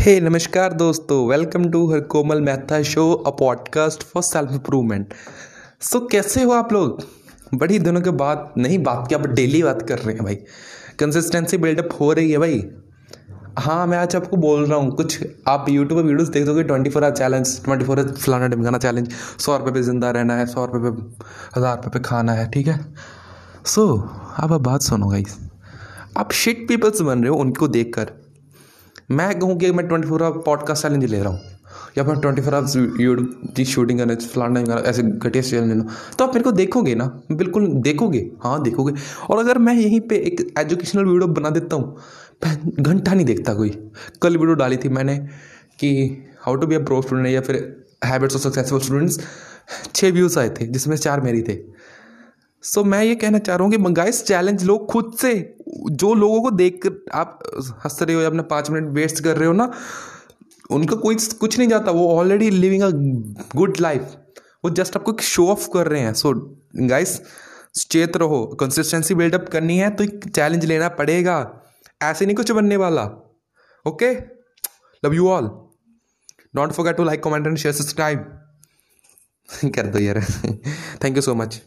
हे hey, नमस्कार दोस्तों welcome to her Komal Mehta show a podcast for self improvement so कैसे हो आप लोग बड़ी दिनों के बाद नहीं बात की आप डेली बात कर रहे हैं भाई कंसिस्टेंसी बिल्डअप हो रही है भाई हाँ मैं आज आपको बोल रहा हूँ कुछ आप यूट्यूब पर वीडियोस देख दोगे twenty four hour challenge twenty four hour फलाना ढमकाना चैलेंज सौ रुपये पे ज़िंदा रहना है सौ रुपये पे हज़ार रुपये पे खाना है ठीक है? सो so, आप बात सुनो गाइस आप शिट पीपल्स बन रहे हो उनको देख कर मैं कहूँ कि मैं twenty four hour podcast challenge ले रहा हूँ। या फिर ट्वेंटी फोर आवर्स यूट्यूब की शूटिंग करना फलाना करना ऐसे घटिया चैलेंज लेना तो आप मेरे को देखोगे ना? बिल्कुल देखोगे। हाँ देखोगे। और अगर मैं यहीं पे एक एजुकेशनल वीडियो बना देता हूँ घंटा नहीं देखता कोई। कल वीडियो डाली थी मैंने कि how to be a pro student या फिर हैबिट्स ऑफ़ सक्सेसफुल स्टूडेंट्स छः व्यूज़ आए थे जिसमें चार मेरी थे। सो so, मैं ये कहना चाह रहा हूँ कि मंगाइस चैलेंज लो खुद से। जो लोगों को देख कर आप हंस रहे हो या अपने पाँच मिनट वेस्ट कर रहे हो ना, उनका कोई कुछ नहीं जाता। वो already living a good life वो जस्ट आपको एक शो ऑफ़ कर रहे हैं। सो गाइस चेत रहो। कंसिस्टेंसी बिल्डअप करनी है तो एक चैलेंज लेना पड़ेगा। ऐसे नहीं कुछ बनने वाला। Okay love you all don't forget to like comment and share subscribe कर दो यार। Thank you so much